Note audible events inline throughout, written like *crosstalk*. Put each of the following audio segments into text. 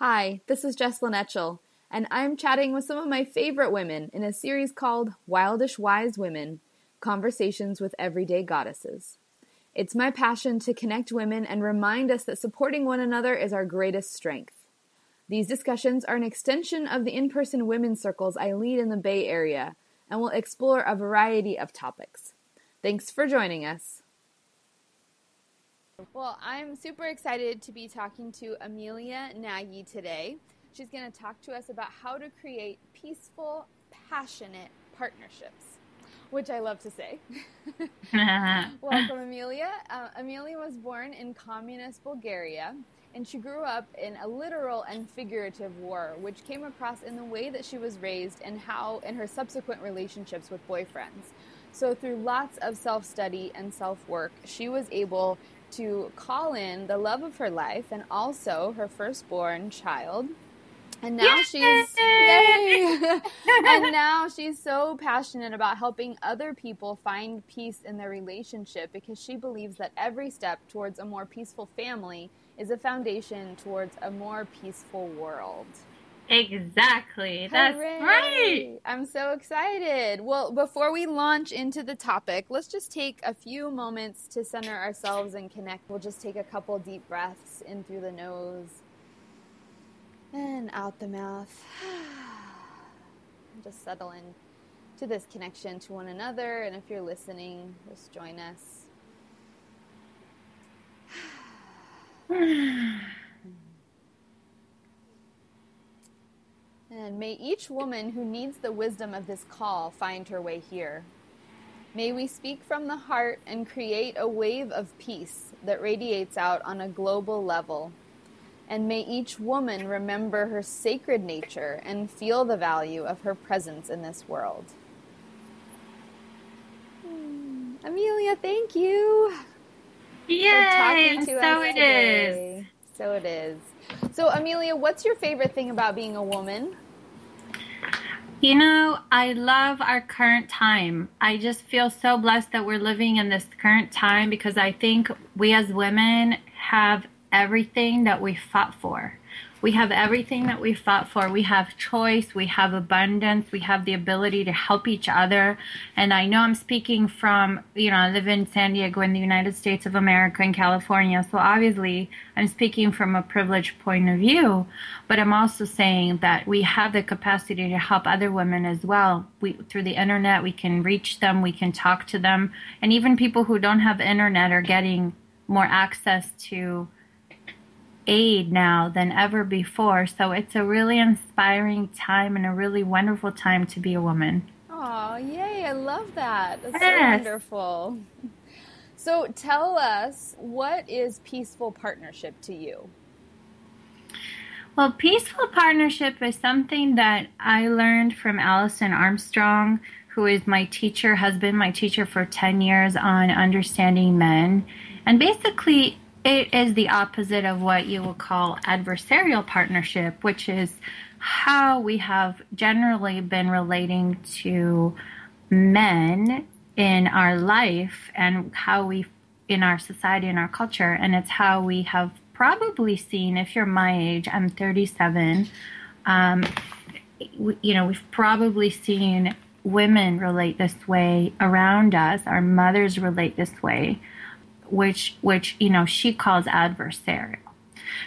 Hi, this is Jesslyn Etchell, and I'm chatting with some of my favorite women in a series called Wildish Wise Women Conversations with Everyday Goddesses. It's my passion to connect women and remind us that supporting one another is our greatest strength. These discussions are an extension of the in person women's circles I lead in the Bay Area and will explore a variety of topics. Thanks for joining us. Well, I'm super excited to be talking to Amelia Nagy today. She's going to talk to us about how to create peaceful, passionate partnerships, which I love to say. *laughs* *laughs* Welcome, Amelia. Uh, Amelia was born in communist Bulgaria and she grew up in a literal and figurative war, which came across in the way that she was raised and how in her subsequent relationships with boyfriends. So, through lots of self study and self work, she was able to call in the love of her life and also her firstborn child. And now yay! she's yay! *laughs* and now she's so passionate about helping other people find peace in their relationship because she believes that every step towards a more peaceful family is a foundation towards a more peaceful world. Exactly. That's Hooray. right. I'm so excited. Well, before we launch into the topic, let's just take a few moments to center ourselves and connect. We'll just take a couple deep breaths in through the nose and out the mouth. just settle in to this connection to one another. And if you're listening, just join us. And may each woman who needs the wisdom of this call find her way here. May we speak from the heart and create a wave of peace that radiates out on a global level. And may each woman remember her sacred nature and feel the value of her presence in this world. Hmm. Amelia, thank you. Yay! so it today. is. So it is. So, Amelia, what's your favorite thing about being a woman? You know, I love our current time. I just feel so blessed that we're living in this current time because I think we as women have everything that we fought for. We have everything that we fought for. We have choice, we have abundance, we have the ability to help each other. And I know I'm speaking from, you know, I live in San Diego in the United States of America in California. So obviously, I'm speaking from a privileged point of view, but I'm also saying that we have the capacity to help other women as well. We through the internet, we can reach them, we can talk to them, and even people who don't have internet are getting more access to aid now than ever before. So it's a really inspiring time and a really wonderful time to be a woman. Oh, yay. I love that. That's yes. so wonderful. So tell us, what is peaceful partnership to you? Well, peaceful partnership is something that I learned from Alison Armstrong, who is my teacher, has been my teacher for 10 years on understanding men. And basically, it is the opposite of what you would call adversarial partnership, which is how we have generally been relating to men in our life and how we in our society and our culture. And it's how we have probably seen if you're my age i'm 37 um, you know we've probably seen women relate this way around us. Our mothers relate this way which which you know she calls adversarial.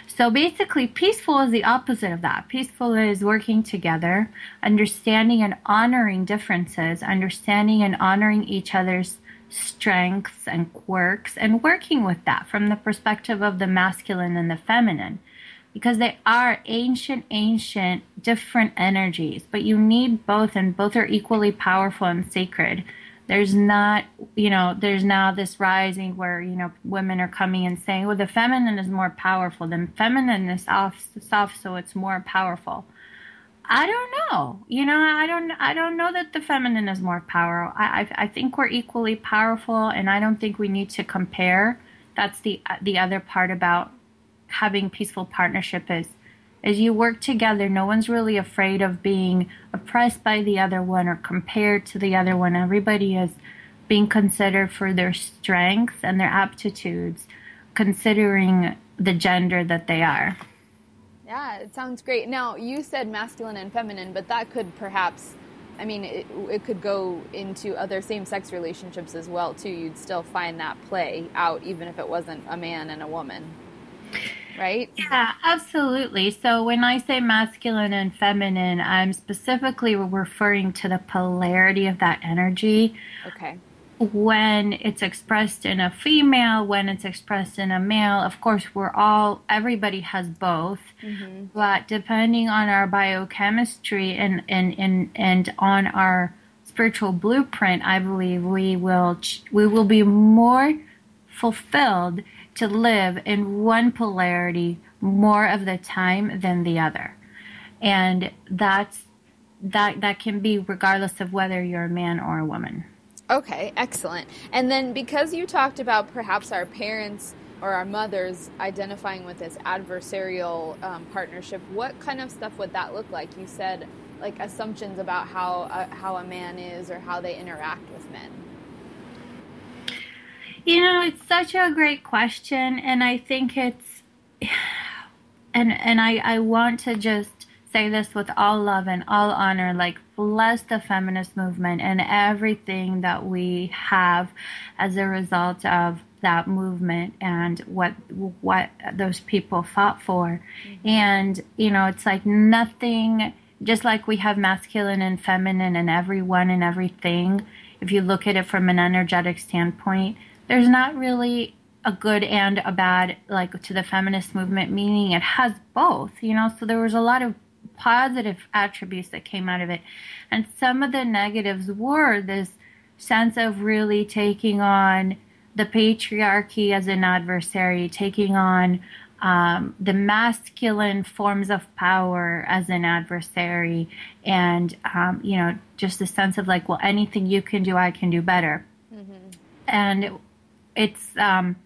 So basically, peaceful is the opposite of that. Peaceful is working together, understanding and honoring differences, understanding and honoring each other's strengths and quirks, and working with that from the perspective of the masculine and the feminine. Because they are ancient, ancient, different energies, but you need both, and both are equally powerful and sacred there's not you know there's now this rising where you know women are coming and saying well the feminine is more powerful the feminine is soft soft so it's more powerful. I don't know. You know i don't i don't know that the feminine is more powerful i i, I think we're equally powerful and i don't think we need to compare. That's the the other part about having peaceful partnership is as you work together, no one's really afraid of being oppressed by the other one or compared to the other one. Everybody is being considered for their strengths and their aptitudes, considering the gender that they are. Yeah, it sounds great. Now, you said masculine and feminine, but that could perhaps, I mean, it, it could go into other same sex relationships as well, too. You'd still find that play out, even if it wasn't a man and a woman. Right? Yeah, absolutely. So when I say masculine and feminine, I'm specifically referring to the polarity of that energy. Okay when it's expressed in a female, when it's expressed in a male, of course, we're all, everybody has both. Mm-hmm. But depending on our biochemistry and, and, and, and on our spiritual blueprint, I believe we will, we will be more fulfilled to live in one polarity more of the time than the other. And that's, that, that can be regardless of whether you're a man or a woman. Okay, excellent. And then because you talked about perhaps our parents or our mothers identifying with this adversarial um, partnership, what kind of stuff would that look like? You said like assumptions about how uh, how a man is or how they interact with men. You know, it's such a great question, and I think it's *sighs* and and I I want to just say this with all love and all honor like bless the feminist movement and everything that we have as a result of that movement and what what those people fought for mm-hmm. and you know it's like nothing just like we have masculine and feminine and everyone and everything if you look at it from an energetic standpoint there's not really a good and a bad like to the feminist movement meaning it has both you know so there was a lot of positive attributes that came out of it. And some of the negatives were this sense of really taking on the patriarchy as an adversary, taking on um, the masculine forms of power as an adversary, and um, you know, just the sense of like, well, anything you can do, I can do better. Mm-hmm. And it, it's um,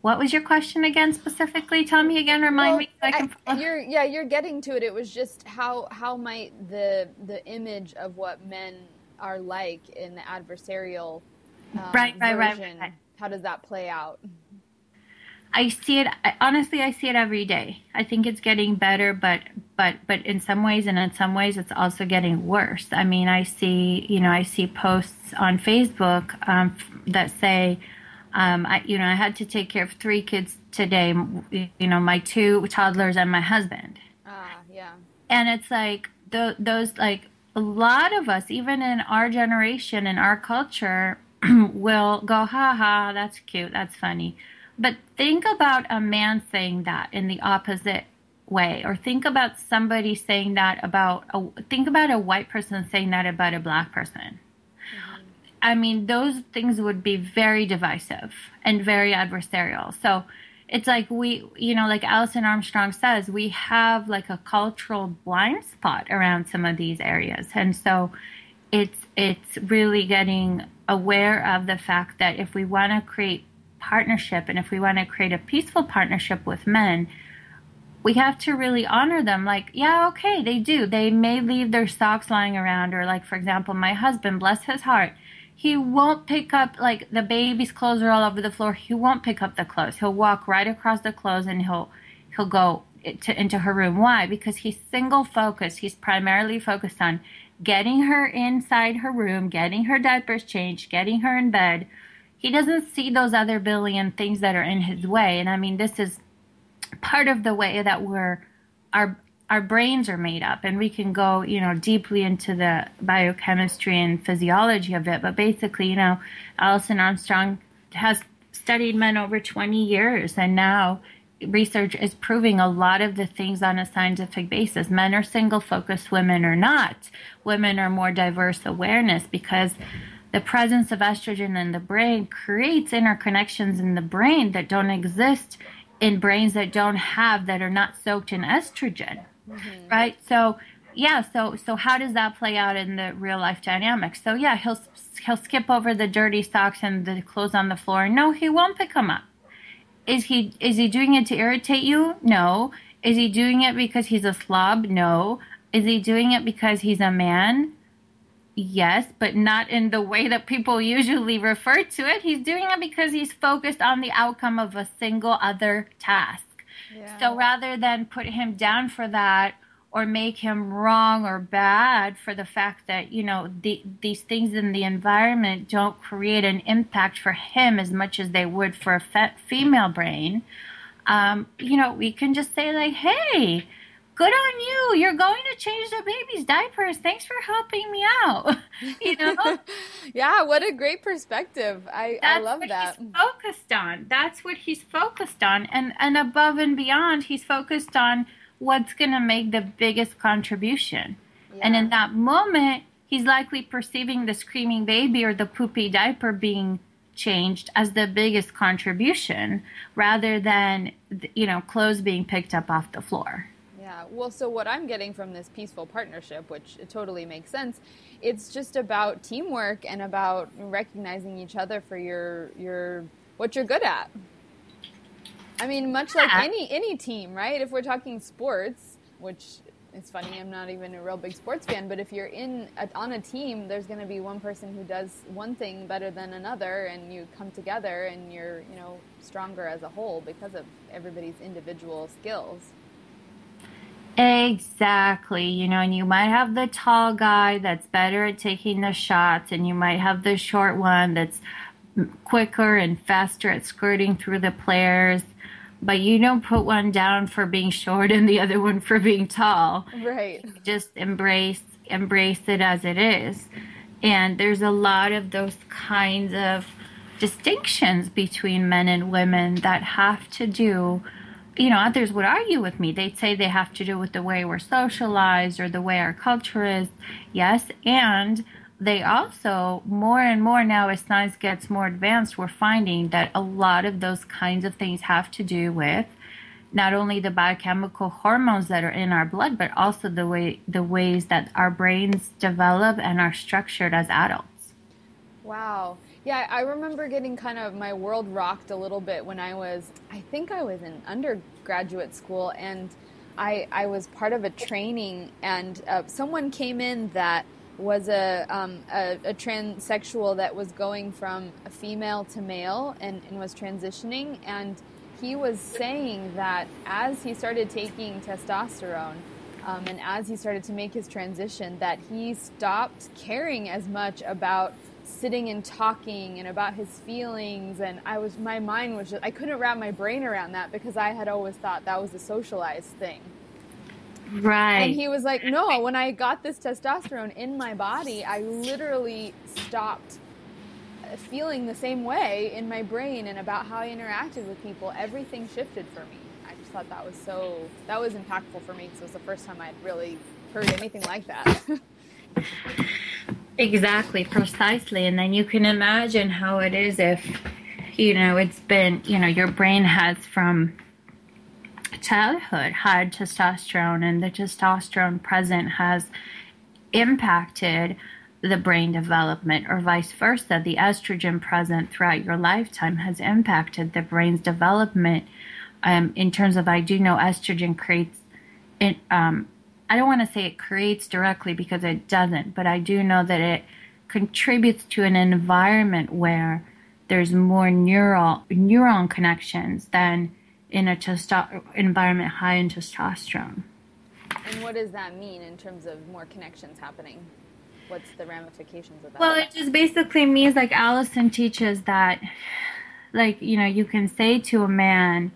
what was your question again specifically? Tell me again. Remind well, me. So I can I, you're yeah, you're getting to it. It was just how how might the the image of what men are like in the adversarial um, right, right, version, right, right, How does that play out? I see it. I, honestly, I see it every day. I think it's getting better, but but but in some ways, and in some ways, it's also getting worse. I mean, I see you know I see posts on Facebook um, that say um, I, you know, I had to take care of three kids today. You know, my two toddlers and my husband. Ah, yeah. And it's like the, those, like a lot of us, even in our generation in our culture, *clears throat* will go, ha ha, that's cute, that's funny. But think about a man saying that in the opposite way, or think about somebody saying that about a, think about a white person saying that about a black person I mean, those things would be very divisive and very adversarial. So it's like we, you know, like Alison Armstrong says, we have like a cultural blind spot around some of these areas. And so it's, it's really getting aware of the fact that if we want to create partnership and if we want to create a peaceful partnership with men, we have to really honor them. Like, yeah, okay, they do. They may leave their socks lying around, or like, for example, my husband, bless his heart, he won't pick up like the baby's clothes are all over the floor. He won't pick up the clothes. He'll walk right across the clothes and he'll he'll go to, into her room. Why? Because he's single focused. He's primarily focused on getting her inside her room, getting her diapers changed, getting her in bed. He doesn't see those other billion things that are in his way. And I mean, this is part of the way that we're our our brains are made up and we can go you know deeply into the biochemistry and physiology of it. But basically you know alison armstrong has studied men over 20 years and now research is proving a lot of the things on a scientific basis. Men are single focused women are not. Women are more diverse awareness because the presence of estrogen in the brain creates interconnections in the brain that don't exist in brains that don't have that are not soaked in estrogen mm-hmm. right? So yeah, so so how does that play out in the real life dynamics? So yeah, he'll he'll skip over the dirty socks and the clothes on the floor. No, he won't pick them up. Is he is he doing it to irritate you? No. Is he doing it because he's a slob? No. Is he doing it because he's a man? Yes, but not in the way that people usually refer to it. He's doing it because he's focused on the outcome of a single other task So rather than put him down for that or make him wrong or bad for the fact that you know the, these things in the environment don't create an impact for him as much as they would for a fe- female brain um, you know we can just say like hey good on you. You're going to change the baby's diapers. Thanks for helping me out. *laughs* You know? *laughs* Yeah what a great perspective. I, that's I love what that. he's focused on. That's what he's focused on. And and above and beyond he's focused on what's going to make the biggest contribution. Yeah. And in that moment, he's likely perceiving the screaming baby or the poopy diaper being changed as the biggest contribution rather than you know clothes being picked up off the floor. Yeah. Well, so what I'm getting from this peaceful partnership, which it totally makes sense, it's just about teamwork and about recognizing each other for your your what you're good at. I mean, much yeah. like any any team, right? If we're talking sports, which it's funny, I'm not even a real big sports fan, but if you're in a, on a team, there's going to be one person who does one thing better than another, and you come together, and you're you know stronger as a whole because of everybody's individual skills. Exactly. You know, and you might have the tall guy that's better at taking the shots, and you might have the short one that's quicker and faster at skirting through the players but you don't put one down for being short and the other one for being tall. Right. just embrace embrace it as it is. And there's a lot of those kinds of distinctions between men and women that have to do you know, others would argue with me. They'd say they have to do with the way we're socialized or the way our culture is. Yes, and they also more and more now as science gets more advanced we're finding that a lot of those kinds of things have to do with not only the biochemical hormones that are in our blood but also the way the ways that our brains develop and are structured as adults wow yeah i remember getting kind of my world rocked a little bit when i was i think i was in undergraduate school and i i was part of a training and uh, someone came in that was a, um, a, a, transsexual that was going from a female to male and, and was transitioning. And he was saying that as he started taking testosterone um, and as he started to make his transition, that he stopped caring as much about sitting and talking and about his feelings and i was my mind was just i couldn't wrap my brain around that because i had always thought that was a socialized thing Right. And he was like, no, when I got this testosterone in my body, I literally stopped feeling the same way in my brain and about how I interacted with people. Everything shifted for me. I just thought that was so, that was impactful for me because it was the first time I'd really heard anything like that. *laughs* exactly, precisely. And then you can imagine how it is if, you know, it's been, you know, your brain has from childhood had testosterone and the testosterone present has impacted the brain development or vice versa the estrogen present throughout your lifetime has impacted the brain's development um, in terms of i do know estrogen creates it um, i don't want to say it creates directly because it doesn't but i do know that it contributes to an environment where there's more neural neuron connections than in a testo- environment high in testosterone. And what does that mean in terms of more connections happening? What's the ramifications of that? Well, it just basically means like Alison teaches that, like, you know, you can say to a man,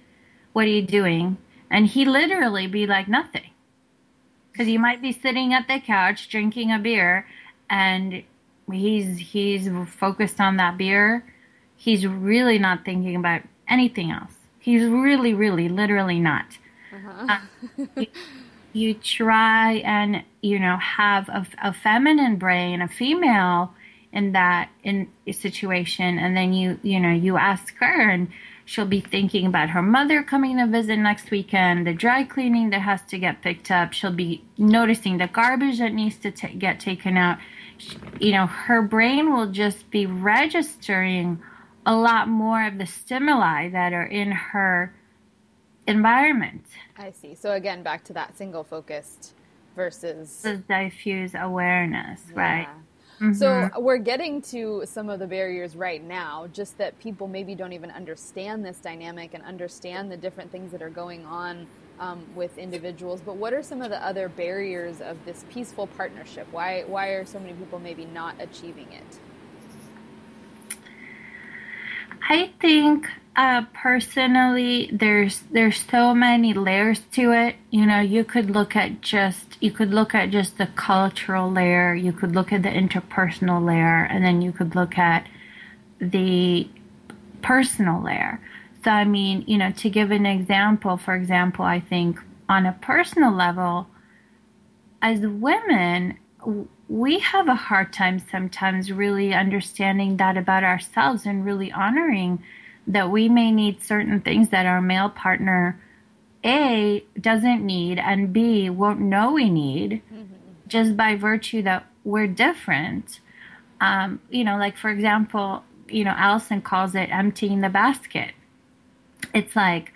What are you doing? And he literally be like, Nothing. Because you might be sitting at the couch drinking a beer and he's he's focused on that beer. He's really not thinking about anything else. He's really, really, literally not. Uh-huh. *laughs* uh, you, you, try and you know have a, a feminine brain, a female in that in situation, and then you you know you ask her, and she'll be thinking about her mother coming to visit next weekend, the dry cleaning that has to get picked up. She'll be noticing the garbage that needs to t- get taken out. You know, her brain will just be registering a lot more of the stimuli that are in her environment. I see. So again, back to that single focused versus the diffuse awareness, yeah. right? Mm-hmm. So we're getting to some of the barriers right now, just that people maybe don't even understand this dynamic and understand the different things that are going on um, with individuals. But what are some of the other barriers of this peaceful partnership? Why why are so many people maybe not achieving it? I think uh, personally, there's there's so many layers to it. You know, you could look at just you could look at just the cultural layer. You could look at the interpersonal layer, and then you could look at the personal layer. So, I mean, you know, to give an example, for example, I think on a personal level, as women, we have a hard time sometimes really understanding that about ourselves and really honoring that we may need certain things that our male partner A doesn't need and B won't know we need mm-hmm. just by virtue that we're different. Um, you know, like for example, you know, Alison calls it emptying the basket. It's like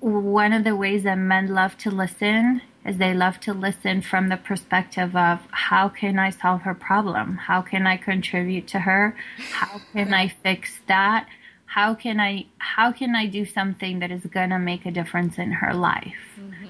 one of the ways that men love to listen is they love to listen from the perspective of how can I solve her problem? How can I contribute to her? How can I fix that? how can i how can i do something that is going to make a difference in her life mm-hmm.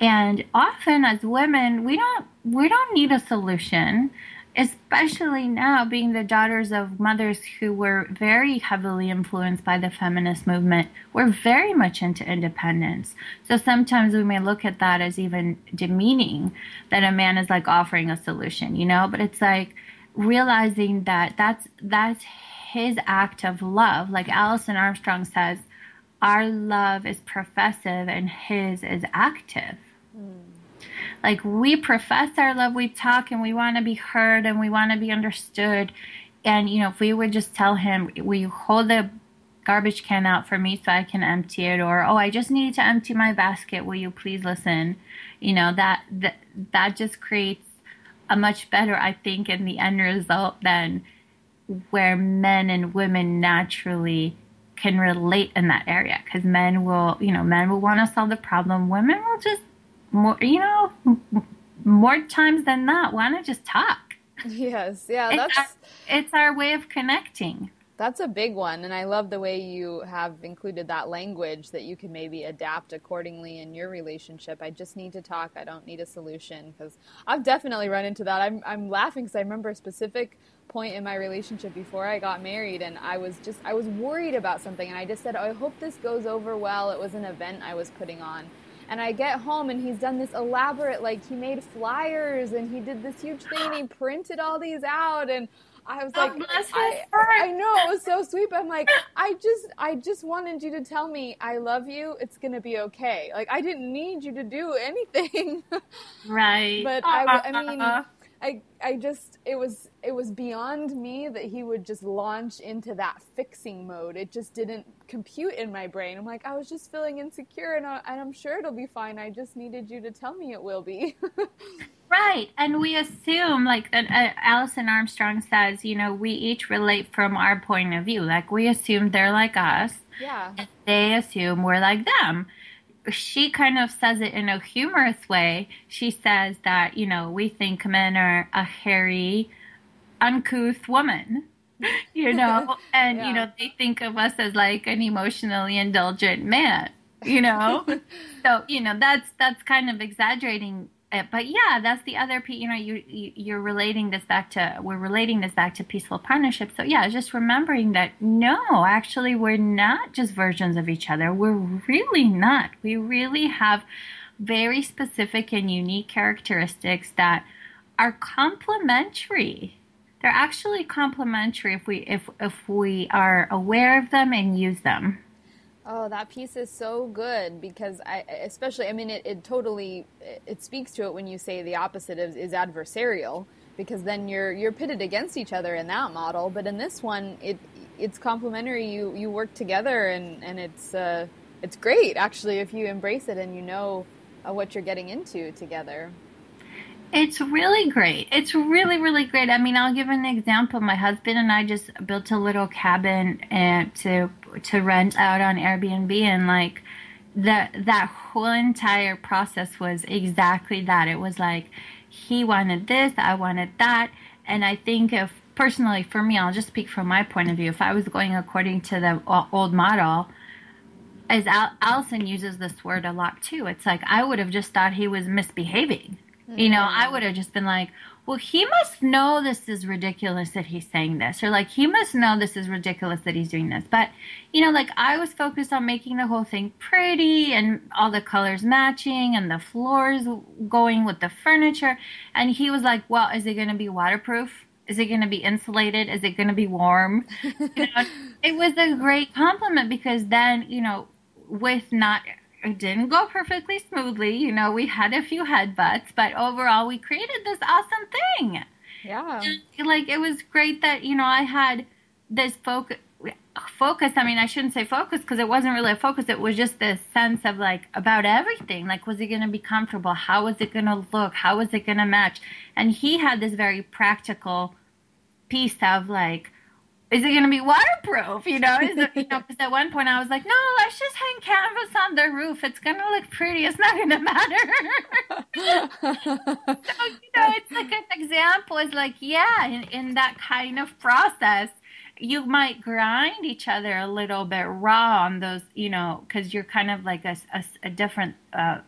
and often as women we don't we don't need a solution especially now being the daughters of mothers who were very heavily influenced by the feminist movement we're very much into independence so sometimes we may look at that as even demeaning that a man is like offering a solution you know but it's like realizing that that's that's his act of love, like Alison Armstrong says, our love is professive and his is active. Mm. Like we profess our love, we talk and we want to be heard and we want to be understood. And, you know, if we would just tell him, will you hold the garbage can out for me so I can empty it? Or, oh, I just need to empty my basket. Will you please listen? You know, that, that, that just creates a much better, I think, in the end result than where men and women naturally can relate in that area because men will, you know, men will want to solve the problem. Women will just more, you know, more times than not want to just talk. Yes, yeah, that's it's our, it's our way of connecting. That's a big one, and I love the way you have included that language that you can maybe adapt accordingly in your relationship. I just need to talk. I don't need a solution because I've definitely run into that. I'm I'm laughing because I remember a specific point in my relationship before I got married and I was just I was worried about something and I just said, oh, "I hope this goes over well." It was an event I was putting on. And I get home and he's done this elaborate like he made flyers and he did this huge thing and he printed all these out and I was like, I, I, know it was so sweet, but I'm like, I just, I just wanted you to tell me I love you. It's gonna be okay. Like I didn't need you to do *laughs* anything, right? but I, I mean, I I just it was it was beyond me that he would just launch into that fixing mode. It just didn't compute in my brain. I'm like I was just feeling insecure and, I, and I'm sure it'll be fine. I just needed you to tell me it will be. *laughs* right, and we assume like uh, Alison Armstrong says, you know, we each relate from our point of view. Like we assume they're like us. Yeah. they assume we're like them she kind of says it in a humorous way. She says that, you know, we think men are a hairy, uncouth woman, *laughs* you know, *laughs* and, yeah. you know, they think of us as like an emotionally indulgent man, you know? *laughs* so, you know, that's, that's kind of exaggerating it. but yeah, that's the other piece. You know, you, you you're relating this back to we're relating this back to peaceful partnership. So yeah, just remembering that no, actually, we're not just versions of each other. We're really not. We really have very specific and unique characteristics that are complementary. They're actually complementary if we if if we are aware of them and use them. Oh, that piece is so good because I, especially, I mean, it, it totally, it speaks to it when you say the opposite is, is adversarial because then you're, you're pitted against each other in that model. But in this one, it, it's complementary. You, you work together and, and it's, uh, it's great actually if you embrace it and you know uh, what you're getting into together. It's really great. It's really, really great. I mean, I'll give an example. My husband and I just built a little cabin and to to rent out on Airbnb, and like that that whole entire process was exactly that. It was like he wanted this, I wanted that, and I think if personally for me, I'll just speak from my point of view. If I was going according to the uh, old model, as Al- Alison uses this word a lot too, it's like I would have just thought he was misbehaving. Mm-hmm. You know, I mm-hmm. would have just been like, well, he must know this is ridiculous that he's saying this, or like he must know this is ridiculous that he's doing this. But, you know, like I was focused on making the whole thing pretty and all the colors matching and the floors going with the furniture. And he was like, well, is it going to be waterproof? Is it going to be insulated? Is it going to be warm? *laughs* you know, it was a great compliment because then, you know, with not it didn't go perfectly smoothly. You know, we had a few headbutts, but overall, we created this awesome thing. Yeah. And, like, it was great that, you know, I had this focus. Focus. I mean, I shouldn't say focus because it wasn't really a focus. It was just this sense of like about everything. Like, was it going to be comfortable? How was it going to look? How was it going to match? And he had this very practical piece of like, is it going to be waterproof? You know, is it, you know, *laughs* because at one point I was like, no, let's just hang canvas on the roof. It's going to look pretty. It's not going to matter. *laughs* so, you know, it's like an example is like, yeah, in, in that kind of process, you might grind each other a little bit raw on those, you know, because you're kind of like a, a, a different uh,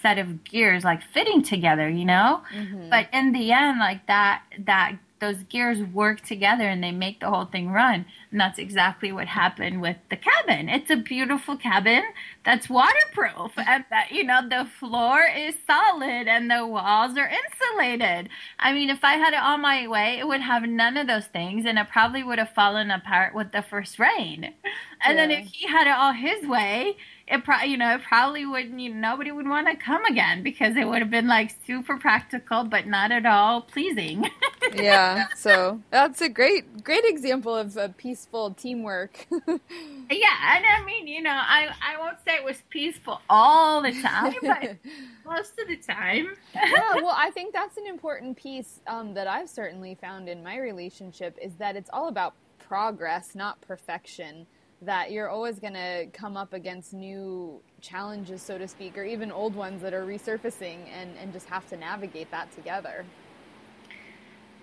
set of gears, like fitting together, you know. Mm-hmm. But in the end, like that, that those gears work together and they make the whole thing run. And that's exactly what happened with the cabin. It's a beautiful cabin that's waterproof and that you know the floor is solid and the walls are insulated. I mean, if I had it all my way, it would have none of those things and it probably would have fallen apart with the first rain. And yeah. then if he had it all his way, it probably you know it probably wouldn't you know, nobody would want to come again because it would have been like super practical but not at all pleasing *laughs* yeah so that's a great great example of a peaceful teamwork *laughs* yeah and i mean you know i i won't say it was peaceful all the time but *laughs* most of the time yeah *laughs* well i think that's an important piece um, that i've certainly found in my relationship is that it's all about progress not perfection that you're always going to come up against new challenges, so to speak, or even old ones that are resurfacing and, and just have to navigate that together.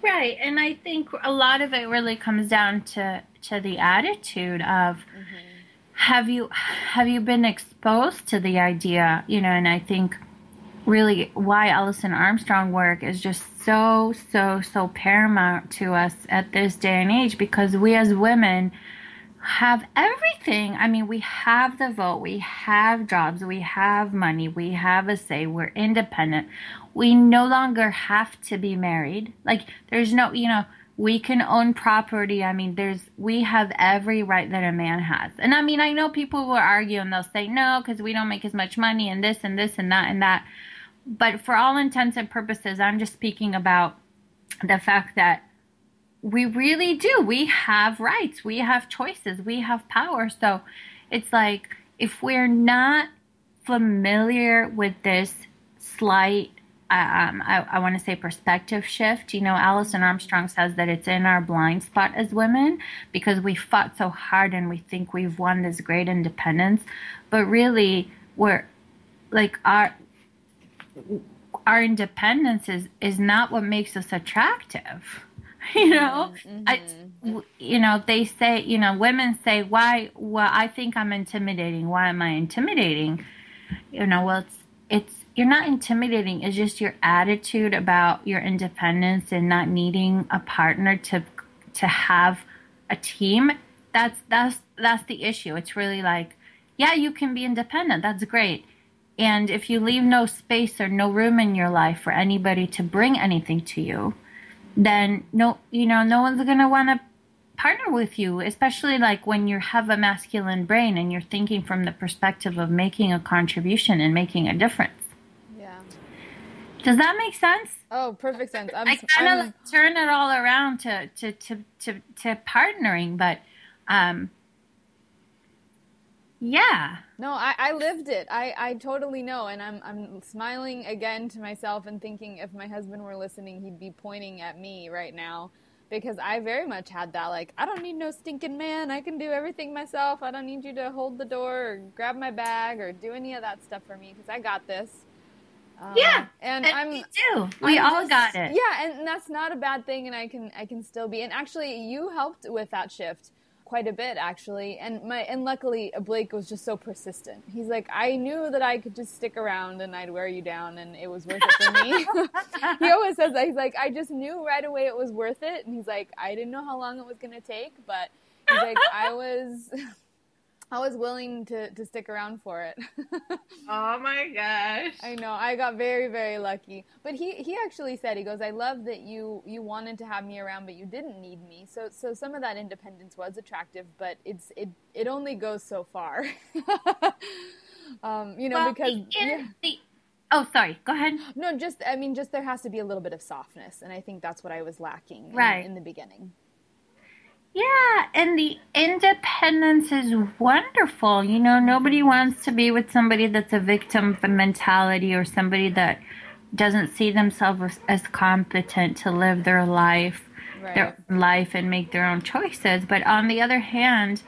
Right. And I think a lot of it really comes down to, to the attitude of mm-hmm. have you have you been exposed to the idea, you know, and I think really why Alison Armstrong work is just so, so, so paramount to us at this day and age because we as women have everything. I mean, we have the vote, we have jobs, we have money, we have a say, we're independent. We no longer have to be married. Like, there's no, you know, we can own property. I mean, there's, we have every right that a man has. And I mean, I know people will argue and they'll say, no, because we don't make as much money and this and this and that and that. But for all intents and purposes, I'm just speaking about the fact that we really do. We have rights, we have choices, we have power. So it's like if we're not familiar with this slight um, I, I want to say perspective shift. You know, Alison Armstrong says that it's in our blind spot as women because we fought so hard and we think we've won this great independence, but really we're like our our independence is is not what makes us attractive. *laughs* you know mm-hmm. I, you know they say you know women say why well i think i'm intimidating why am i intimidating you know well it's it's you're not intimidating it's just your attitude about your independence and not needing a partner to to have a team. That's that's that's the issue. It's really like yeah you can be independent. That's great. And if you leave no space or no room in your life for anybody to bring anything to you then no, you know, no one's gonna want to partner with you, especially like when you have a masculine brain and you're thinking from the perspective of making a contribution and making a difference. Does that make sense? Oh, perfect sense. I'm, i kind of like turn it all around to to to to, to partnering, but um, yeah. No, I, I lived it. I, I totally know. And I'm, I'm smiling again to myself and thinking if my husband were listening, he'd be pointing at me right now because I very much had that. Like, I don't need no stinking man. I can do everything myself. I don't need you to hold the door or grab my bag or do any of that stuff for me because I got this. Um, yeah, and, and I'm, we do. We I'm all just, got it. Yeah, and that's not a bad thing, and I can I can still be. And actually, you helped with that shift quite a bit actually and my and luckily blake was just so persistent he's like i knew that i could just stick around and i'd wear you down and it was worth it for me *laughs* he always says that he's like i just knew right away it was worth it and he's like i didn't know how long it was going to take but he's like i was I was willing to, to stick around for it. *laughs* oh my gosh. I know. I got very, very lucky. But he, he actually said, he goes, I love that you, you wanted to have me around, but you didn't need me. So, so some of that independence was attractive, but it's, it, it only goes so far. *laughs* um, you know, well, because. yeah. the, oh, sorry. Go ahead. No, just, I mean, just there has to be a little bit of softness. And I think that's what I was lacking right. in, in the beginning. Yeah, and the independence is wonderful. You know, nobody wants to be with somebody that's a victim mentality or somebody that doesn't see themselves as competent to live their life, right. their life and make their own choices. But on the other hand,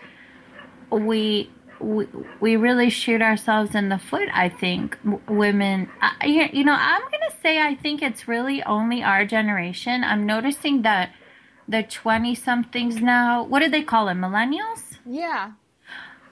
we we, we really shoot ourselves in the foot, I think. Women, I, you know, I'm going to say I think it's really only our generation. I'm noticing that the 20 somethings now. What do they call them? Millennials? Yeah.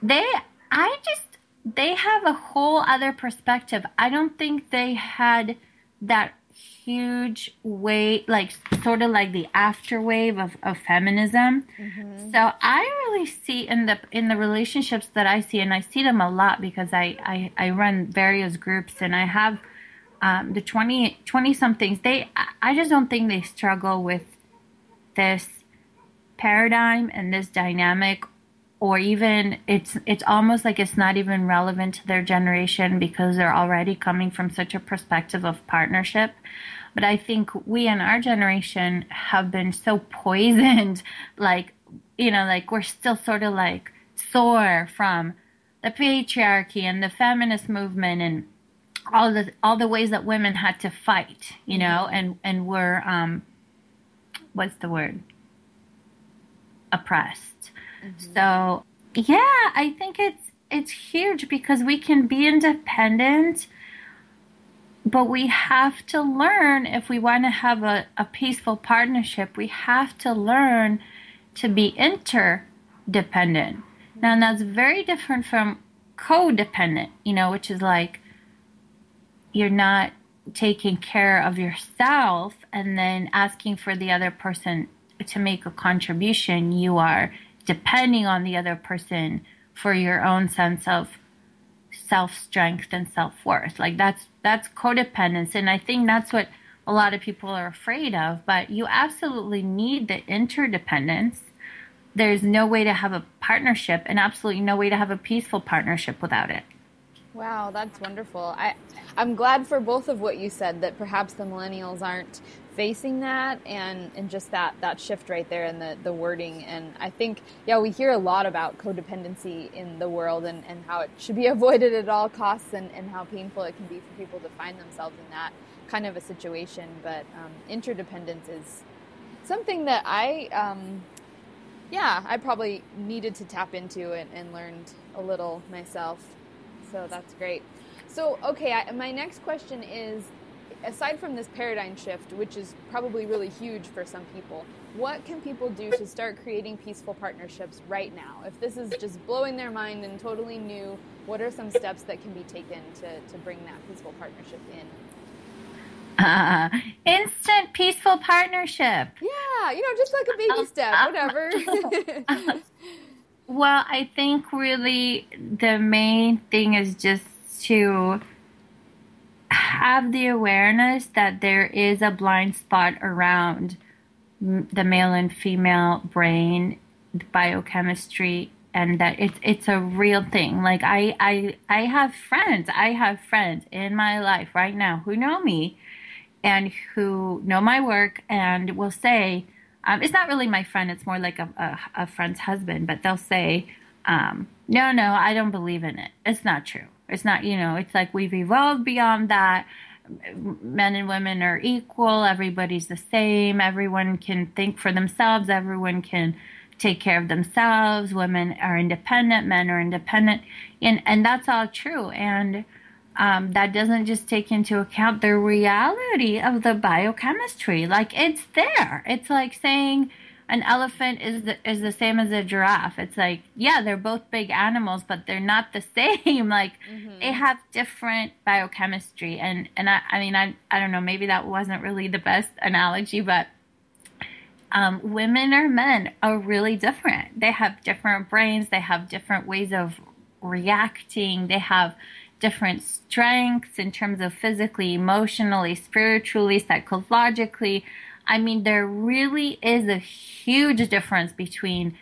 They, I just, they have a whole other perspective. I don't think they had that huge wave, like sort of like the afterwave of, of feminism. Mm-hmm. So I really see in the in the relationships that I see, and I see them a lot because I I, I run various groups and I have um, the 20, 20 somethings. They I just don't think they struggle with this paradigm and this dynamic or even it's it's almost like it's not even relevant to their generation because they're already coming from such a perspective of partnership. But i think we in our generation have been so poisoned *laughs* like you know like we're still sort of like sore from the patriarchy and the feminist movement and all the all the ways that women had to fight you know and and we're um what's the word? Oppressed. Mm-hmm. So yeah, I think it's it's huge because we can be independent, but we have to learn if we want to have a, a peaceful partnership, we have to learn to be interdependent. Now that's very different from codependent, you know, which is like you're not taking care of yourself and then asking for the other person to make a contribution, you are depending on the other person for your own sense of self strength and self worth. Like that's that's codependence, and I think that's what a lot of people are afraid of. But you absolutely need the interdependence. There's no way to have a partnership, and absolutely no way to have a peaceful partnership without it. Wow, that's wonderful. I I'm glad for both of what you said that perhaps the millennials aren't facing that and and just that that shift right there in the the wording. And I think yeah we hear a lot about codependency in the world and and how it should be *laughs* avoided at all costs and and how painful it can be for people to find themselves in that kind of a situation. But um, interdependence is something that I um, yeah I probably needed to tap into and, and learned a little myself so that's great. So, okay, I, my next question is aside from this paradigm shift, which is probably really huge for some people, what can people do to start creating peaceful partnerships right now? If this is just blowing their mind and totally new, what are some steps that can be taken to, to bring that peaceful partnership in? Uh, instant peaceful partnership. Yeah, you know, just like a baby step, whatever. Well, I think really the main thing is just to have the awareness that there is a blind spot around the male and female brain biochemistry and that it's it's a real thing. Like I, I i have friends i have friends in my life right now who know me and who know my work and will say um, it's not really my friend. It's more like a, a, a friend's husband, but they'll say, um, no, no, I don't believe in it. It's not true. It's not, you know, it's like we've evolved beyond that. Men and women are equal. Everybody's the same. Everyone can think for themselves. Everyone can take care of themselves. Women are independent. Men are independent. And, and that's all true. And, um, that doesn't just take into account the reality of the biochemistry. Like it's there. It's like saying an elephant is the, is the same as a giraffe. It's like yeah, they're both big animals, but they're not the *laughs* same. like mm-hmm. they have different biochemistry. And and I, I mean I I don't know. Maybe that wasn't really the best analogy, but um, women or men are really different. They have different brains. They have different ways of reacting. They have different strengths in terms of physically, emotionally, spiritually, psychologically. I mean, there really is a huge difference between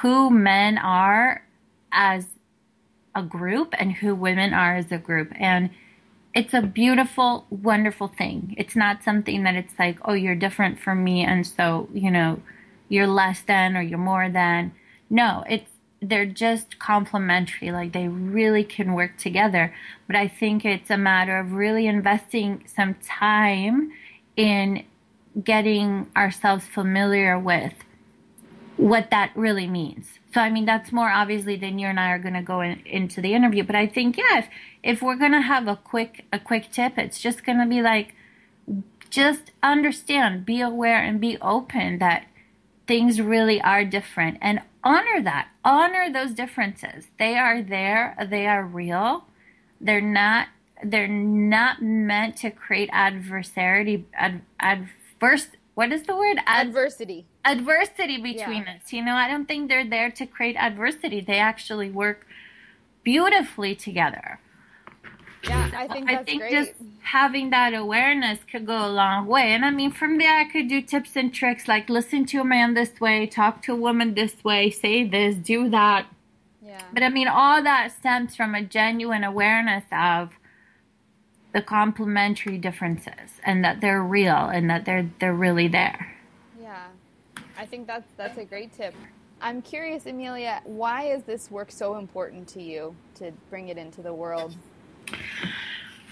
who men are as a group and who women are as a group. And it's a beautiful, wonderful thing. It's not something that it's like, oh, you're different from me, and so, you know, you're less than or you're more than. No, it's they're just complementary like they really can work together. But i think it's a matter of really investing some time in getting ourselves familiar with what that really means. So i mean that's more obviously than you and i are going to go in, into the interview. But i think yeah if, if we're going to have a quick a quick tip it's just going to be like just understand be aware and be open that things really are different. And honor that. Honor those differences. They are there. They are real. They're not they're not meant to create adversity ad, adverse what is the word? Ad, adversity. adversity between yeah. us. You know i don't think they're there to create adversity. They actually work beautifully together yeah, I think that's I think great. just having that awareness could go a long way. And I mean, from there, I could do tips and tricks like listen to a man this way, talk to a woman this way, say this, do that. Yeah. But I mean, all that stems from a genuine awareness of the complementary differences and that they're real and that they're they're really there. Yeah. I think that's that's a great tip. I'm curious, Amelia, why is this work so important to you to bring it into the world?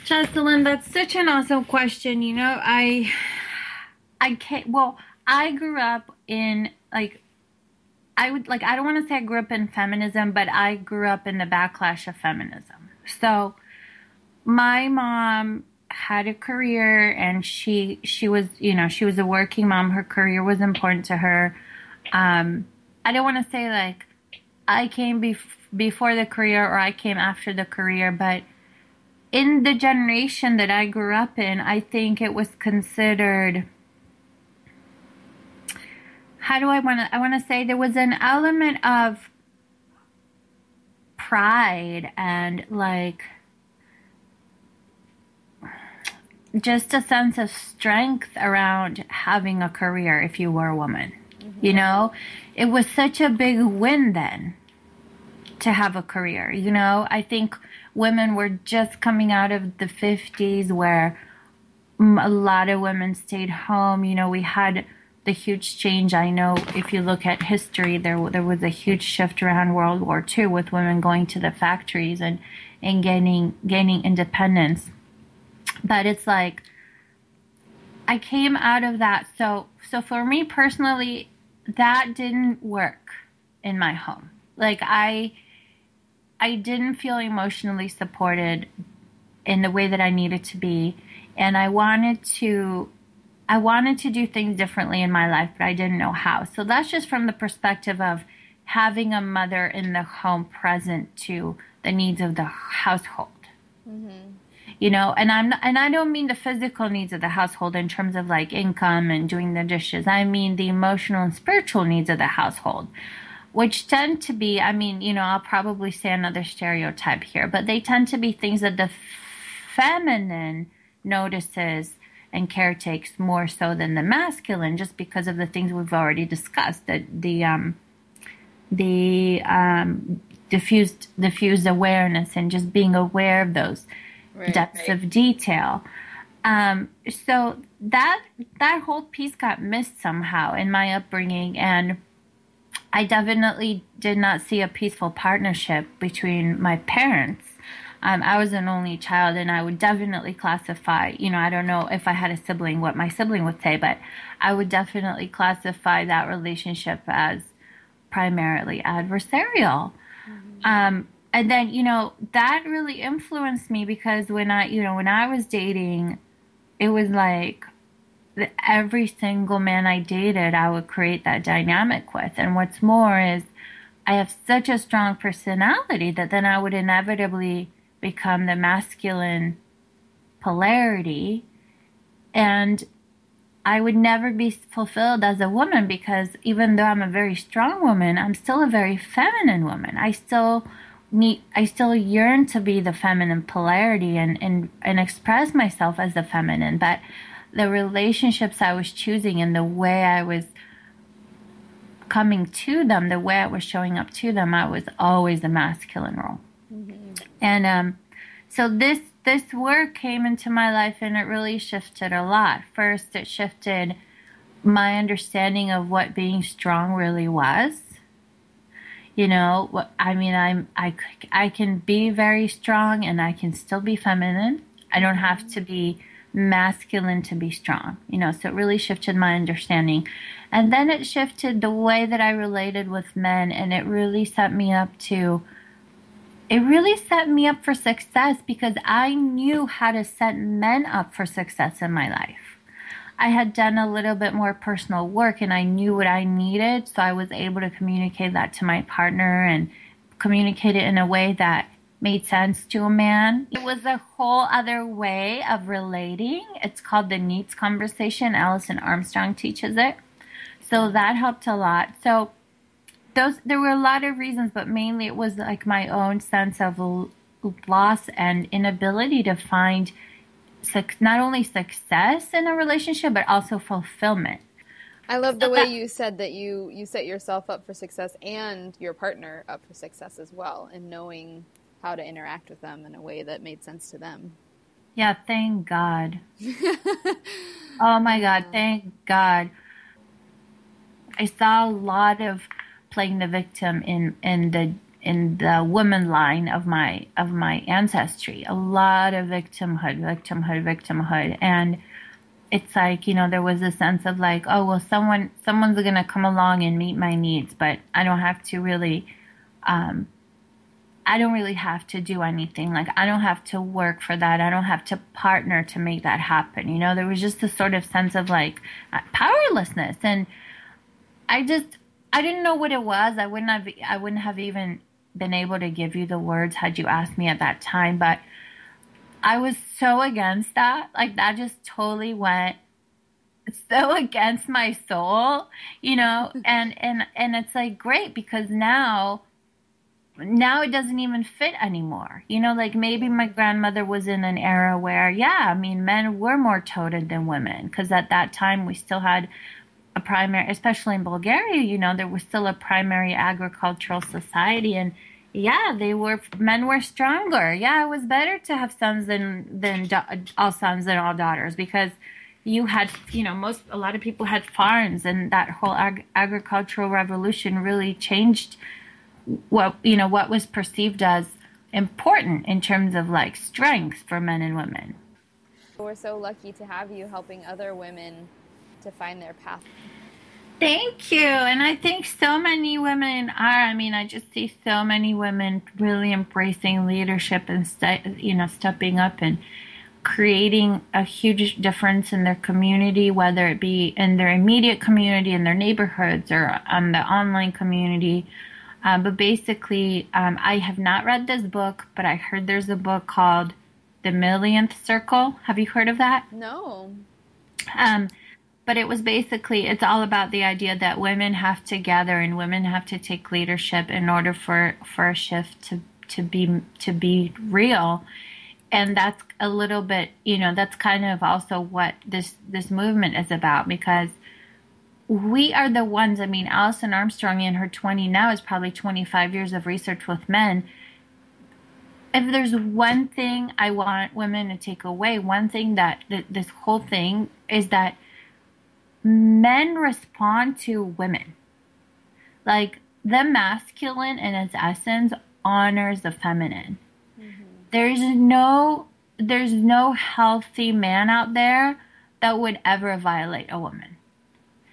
Jocelyn, that's such an awesome question. You know, I, I can't. Well, I grew up in like, I would like. I don't want to say I grew up in feminism, but I grew up in the backlash of feminism. So, my mom had a career, and she she was you know she was a working mom. Her career was important to her. Um, I don't want to say like I came bef- before the career or I came after the career, but in the generation that I grew up in, I think it was considered how do I want to I want to say there was an element of pride and like just a sense of strength around having a career if you were a woman. Mm-hmm. You know, it was such a big win then to have a career. You know, I think women were just coming out of the 50s where a lot of women stayed home. You know, we had the huge change. I know if you look at history, there there was a huge shift around World War II with women going to the factories and and gaining gaining independence. But it's like I came out of that. So so for me personally, that didn't work in my home. Like I I didn't feel emotionally supported in the way that I needed to be and I wanted to I wanted to do things differently in my life but I didn't know how. So that's just from the perspective of having a mother in the home present to the needs of the household. Mm-hmm. You know, and I'm not, and I don't mean the physical needs of the household in terms of like income and doing the dishes. I mean the emotional and spiritual needs of the household which tend to be, I mean, you know, I'll probably say another stereotype here, but they tend to be things that the feminine notices and caretakes more so than the masculine, just because of the things we've already discussed. That the um, the um, diffused diffused awareness and just being aware of those right, depths right. of detail. Um, so that that whole piece got missed somehow in my upbringing, and I definitely did not see a peaceful partnership between my parents. Um, I was an only child, and I would definitely classify, you know, I don't know if I had a sibling, what my sibling would say, but I would definitely classify that relationship as primarily adversarial. Mm-hmm. Um, and then you know that really influenced me because when I you know when I was dating, it was like every single man I dated, I would create that dynamic with. And what's more is I have such a strong personality that then I would inevitably become the masculine polarity. And I would never be fulfilled as a woman because even though I'm a very strong woman, I'm still a very feminine woman. I still need I still yearn to be the feminine polarity and, and, and express myself as the feminine. But the relationships I was choosing and the way I was coming to them, the way I was showing up to them, I was always a masculine role. Mm-hmm. And um, so this this work came into my life and it really shifted a lot. First, it shifted my understanding of what being strong really was. You know, I mean, I'm I I can be very strong and I can still be feminine. I don't have to be masculine to be strong, you know, so it really shifted my understanding. And then it shifted the way that I related with men, and it really set me up to, it really set me up for success because I knew how to set men up for success in my life. I had done a little bit more personal work and I knew what I needed, so I was able to communicate that to my partner and communicate it in a way that made sense to a man. It was a whole other way of relating. It's called the needs conversation. Alison Armstrong teaches it. So that helped a lot. So those there were a lot of reasons, but mainly it was like my own sense of loss and inability to find not only success in a relationship but also fulfillment. I love the way you said that you you set yourself up for success and your partner up for success as well, and knowing how to interact with them in a way that made sense to them. Yeah, thank God. *laughs* oh my God, thank God. I saw a lot of playing the victim in in the in the woman line of my of my ancestry. A lot of victimhood, victimhood, victimhood, and it's like you know there was a sense of like oh well someone someone's gonna come along and meet my needs, but I don't have to really um, I don't really have to do anything. Like, I don't have to work for that. I don't have to partner to make that happen. You know, there was just this sort of sense of like uh, powerlessness. And I just, I didn't know what it was. I wouldn't have, I wouldn't have even been able to give you the words had you asked me at that time. But I was so against that. Like, that just totally went *laughs* so against my soul, you know, *laughs* and, and, and it's like great because now, now it doesn't even fit anymore. You know, like maybe my grandmother was in an era where, yeah, I mean, men were more toted than women because at that time we still had a primary, especially in Bulgaria, you know, there was still a primary agricultural society and yeah, they were men were stronger. Yeah, it was better to have sons than than all sons and all daughters because you had, you know, most a lot of people had farms and that whole ag- agricultural revolution really changed what you know what was perceived as important in terms of like strength for men and women. We're so lucky to have you helping other women to find their path. Thank you. And I think so many women are. I mean, I just see so many women really embracing leadership and, you know, stepping up and creating a huge difference in their community, whether it be in their immediate community, in their neighborhoods, or on the online community uh, but basically, um, I have not read this book, but I heard there's a book called The Millionth Circle. Have you heard of that? No. Um, but it was basically it's all about the idea that women have to gather and women have to take leadership in order for for a shift to to be to be real and that's a little bit you know that's kind of also what this this movement is about because we are the ones. I mean, Alison Armstrong in her 20 now is probably 25 years of research with men. If there's one thing I want women to take away, one thing that th- this whole thing is that men respond to women. Like the masculine in its essence honors the feminine. Mm-hmm. There's no there's no healthy man out there that would ever violate a woman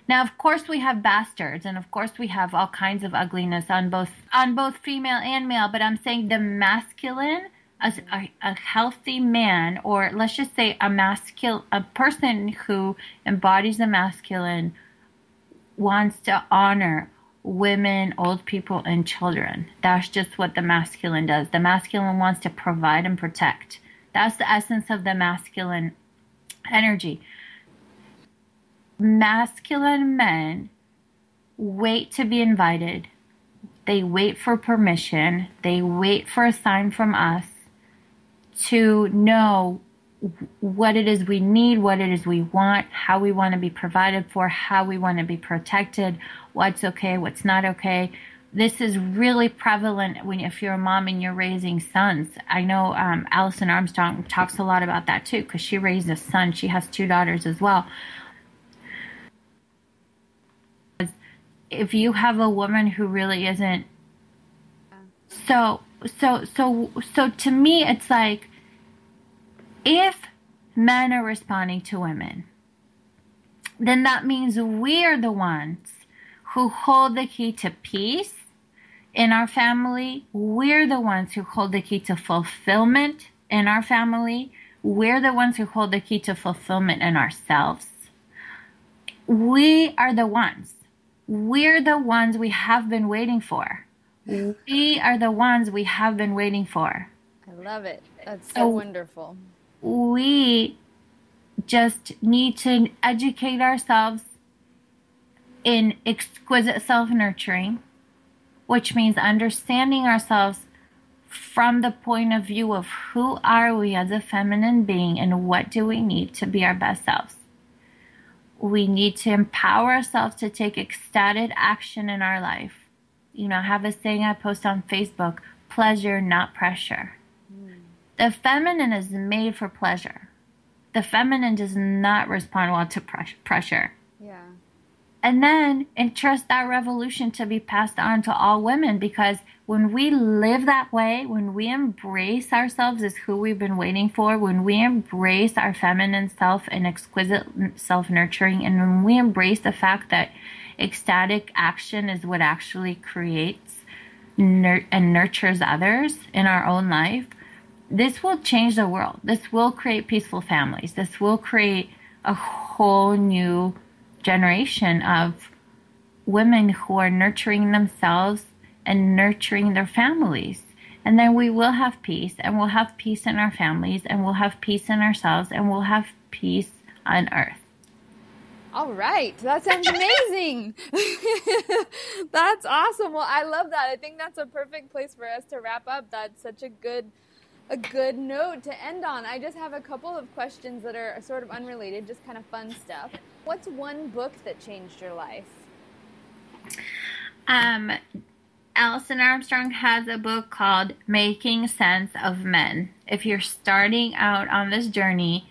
Now, of course, we have bastards, and of course, we have all kinds of ugliness on both on both female and male. But I'm saying the masculine, a, a, a healthy man, or let's just say a masculine, a person who embodies the masculine, wants to honor women, old people, and children. That's just what the masculine does. The masculine wants to provide and protect. That's the essence of the masculine energy masculine men wait to be invited. They wait for permission. They wait for a sign from us to know what it is we need, what it is we want, how we want to be provided for, how we want to be protected, what's okay, what's not okay. This is really prevalent when if you're a mom and you're raising sons. I know um, Alison Armstrong talks a lot about that too because she raised a son. She has two daughters as well. If you have a woman who really isn't so so so so to me it's like if men are responding to women then that means we're the ones who hold the key to peace in our family. We're the ones who hold the key to fulfillment in our family. We're the ones who hold the key to fulfillment in ourselves. We are the ones we're the ones we have been waiting for. Mm-hmm. We are the ones we have been waiting for. I love it. That's so, so wonderful. We just need to educate ourselves in exquisite self nurturing, which means understanding ourselves from the point of view of who are we as a feminine being and what do we need to be our best selves we need to empower ourselves to take ecstatic action in our life. You know, I have a saying I post on Facebook pleasure, not pressure. Mm. The feminine is made for pleasure. The feminine does not respond well to pressure. And then entrust that revolution to be passed on to all women because when we live that way, when we embrace ourselves as who we've been waiting for, when we embrace our feminine self and exquisite self nurturing, and when we embrace the fact that ecstatic action is what actually creates and nurtures others in our own life, this will change the world. This will create peaceful families. This will create a whole new generation of women who are nurturing themselves and nurturing their families. And then we will have peace, and we'll have peace in our families, and we'll have peace in ourselves, and we'll have peace on earth. All right. That sounds amazing. *laughs* that's awesome. Well, I love that. I think that's a perfect place for us to wrap up. That's such a good a good note to end on. I just have a couple of questions that are sort of unrelated, just kind of fun stuff. What's one book that changed your life? Um Alison Armstrong has a book called Making Sense of Men. If you're starting out on this journey,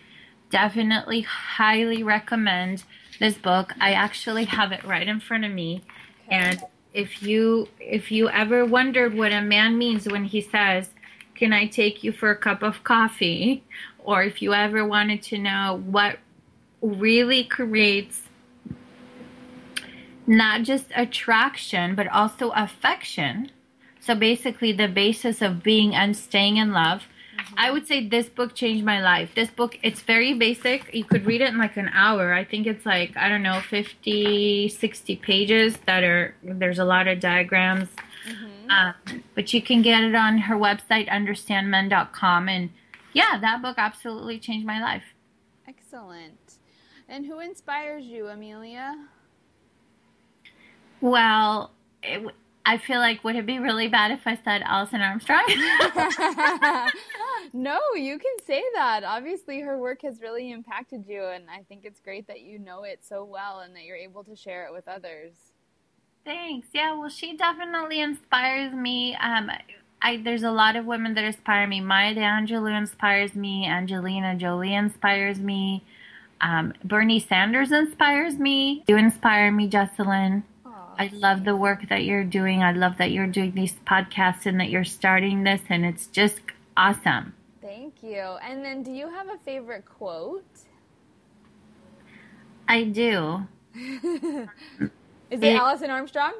definitely highly recommend this book. I actually have it right in front of me. Okay. And if you if you ever wondered what a man means when he says, "Can I take you for a cup of coffee?" or if you ever wanted to know what really creates not just attraction, but also affection. So basically, the basis of being and staying in love. Mm-hmm. I would say this book changed my life. This book, it's very basic. You could read it in like an hour. I think it's like, I don't know, 50, 60 pages that are, there's a lot of diagrams. Mm-hmm. Uh, but you can get it on her website, understandmen.com. And yeah, that book absolutely changed my life. Excellent. And who inspires you, Amelia? Well, it, I feel like would it be really bad if I said Alison Armstrong? *laughs* no, you can say that. Obviously, her work has really impacted you, and I think it's great that you know it so well and that you're able to share it with others. Thanks. Yeah, well, she definitely inspires me. Um, I, there's a lot of women that inspire me. Maya Angelou inspires me. Angelina Jolie inspires me. Um, Bernie Sanders inspires me. You inspire me, Jessalyn. I love the work that you're doing. I love that you're doing these podcasts and that you're starting this, and it's just awesome. Thank you. And then, do you have a favorite quote? I do. *laughs* Is it, it Alison Armstrong?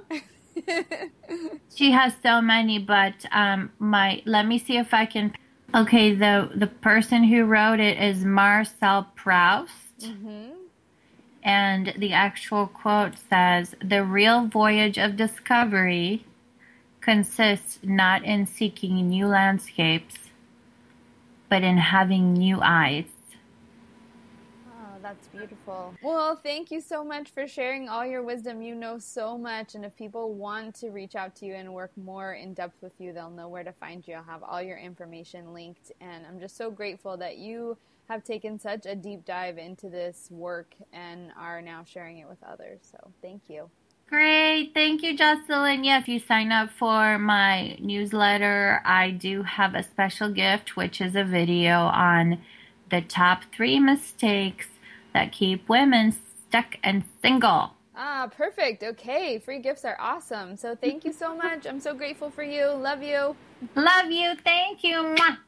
*laughs* she has so many, but um, my let me see if I can. Okay, the the person who wrote it is Marcel Proust. Mm-hmm. And the actual quote says The real voyage of discovery consists not in seeking new landscapes, but in having new eyes. Oh, that's beautiful. Well, thank you so much for sharing all your wisdom. You know so much. And if people want to reach out to you and work more in depth with you, they'll know where to find you. I'll have all your information linked. And I'm just so grateful that you have taken such a deep dive into this work and are now sharing it with others. So thank you. Great. Thank you, Jocelyn. Yeah, if you sign up for my newsletter, I do have a special gift, which is a video on the top three mistakes that keep women stuck and single. Ah, perfect. Okay. Free gifts are awesome. So thank you so *laughs* much. I'm so grateful for you. Love you. Love you. Thank you. Mwah.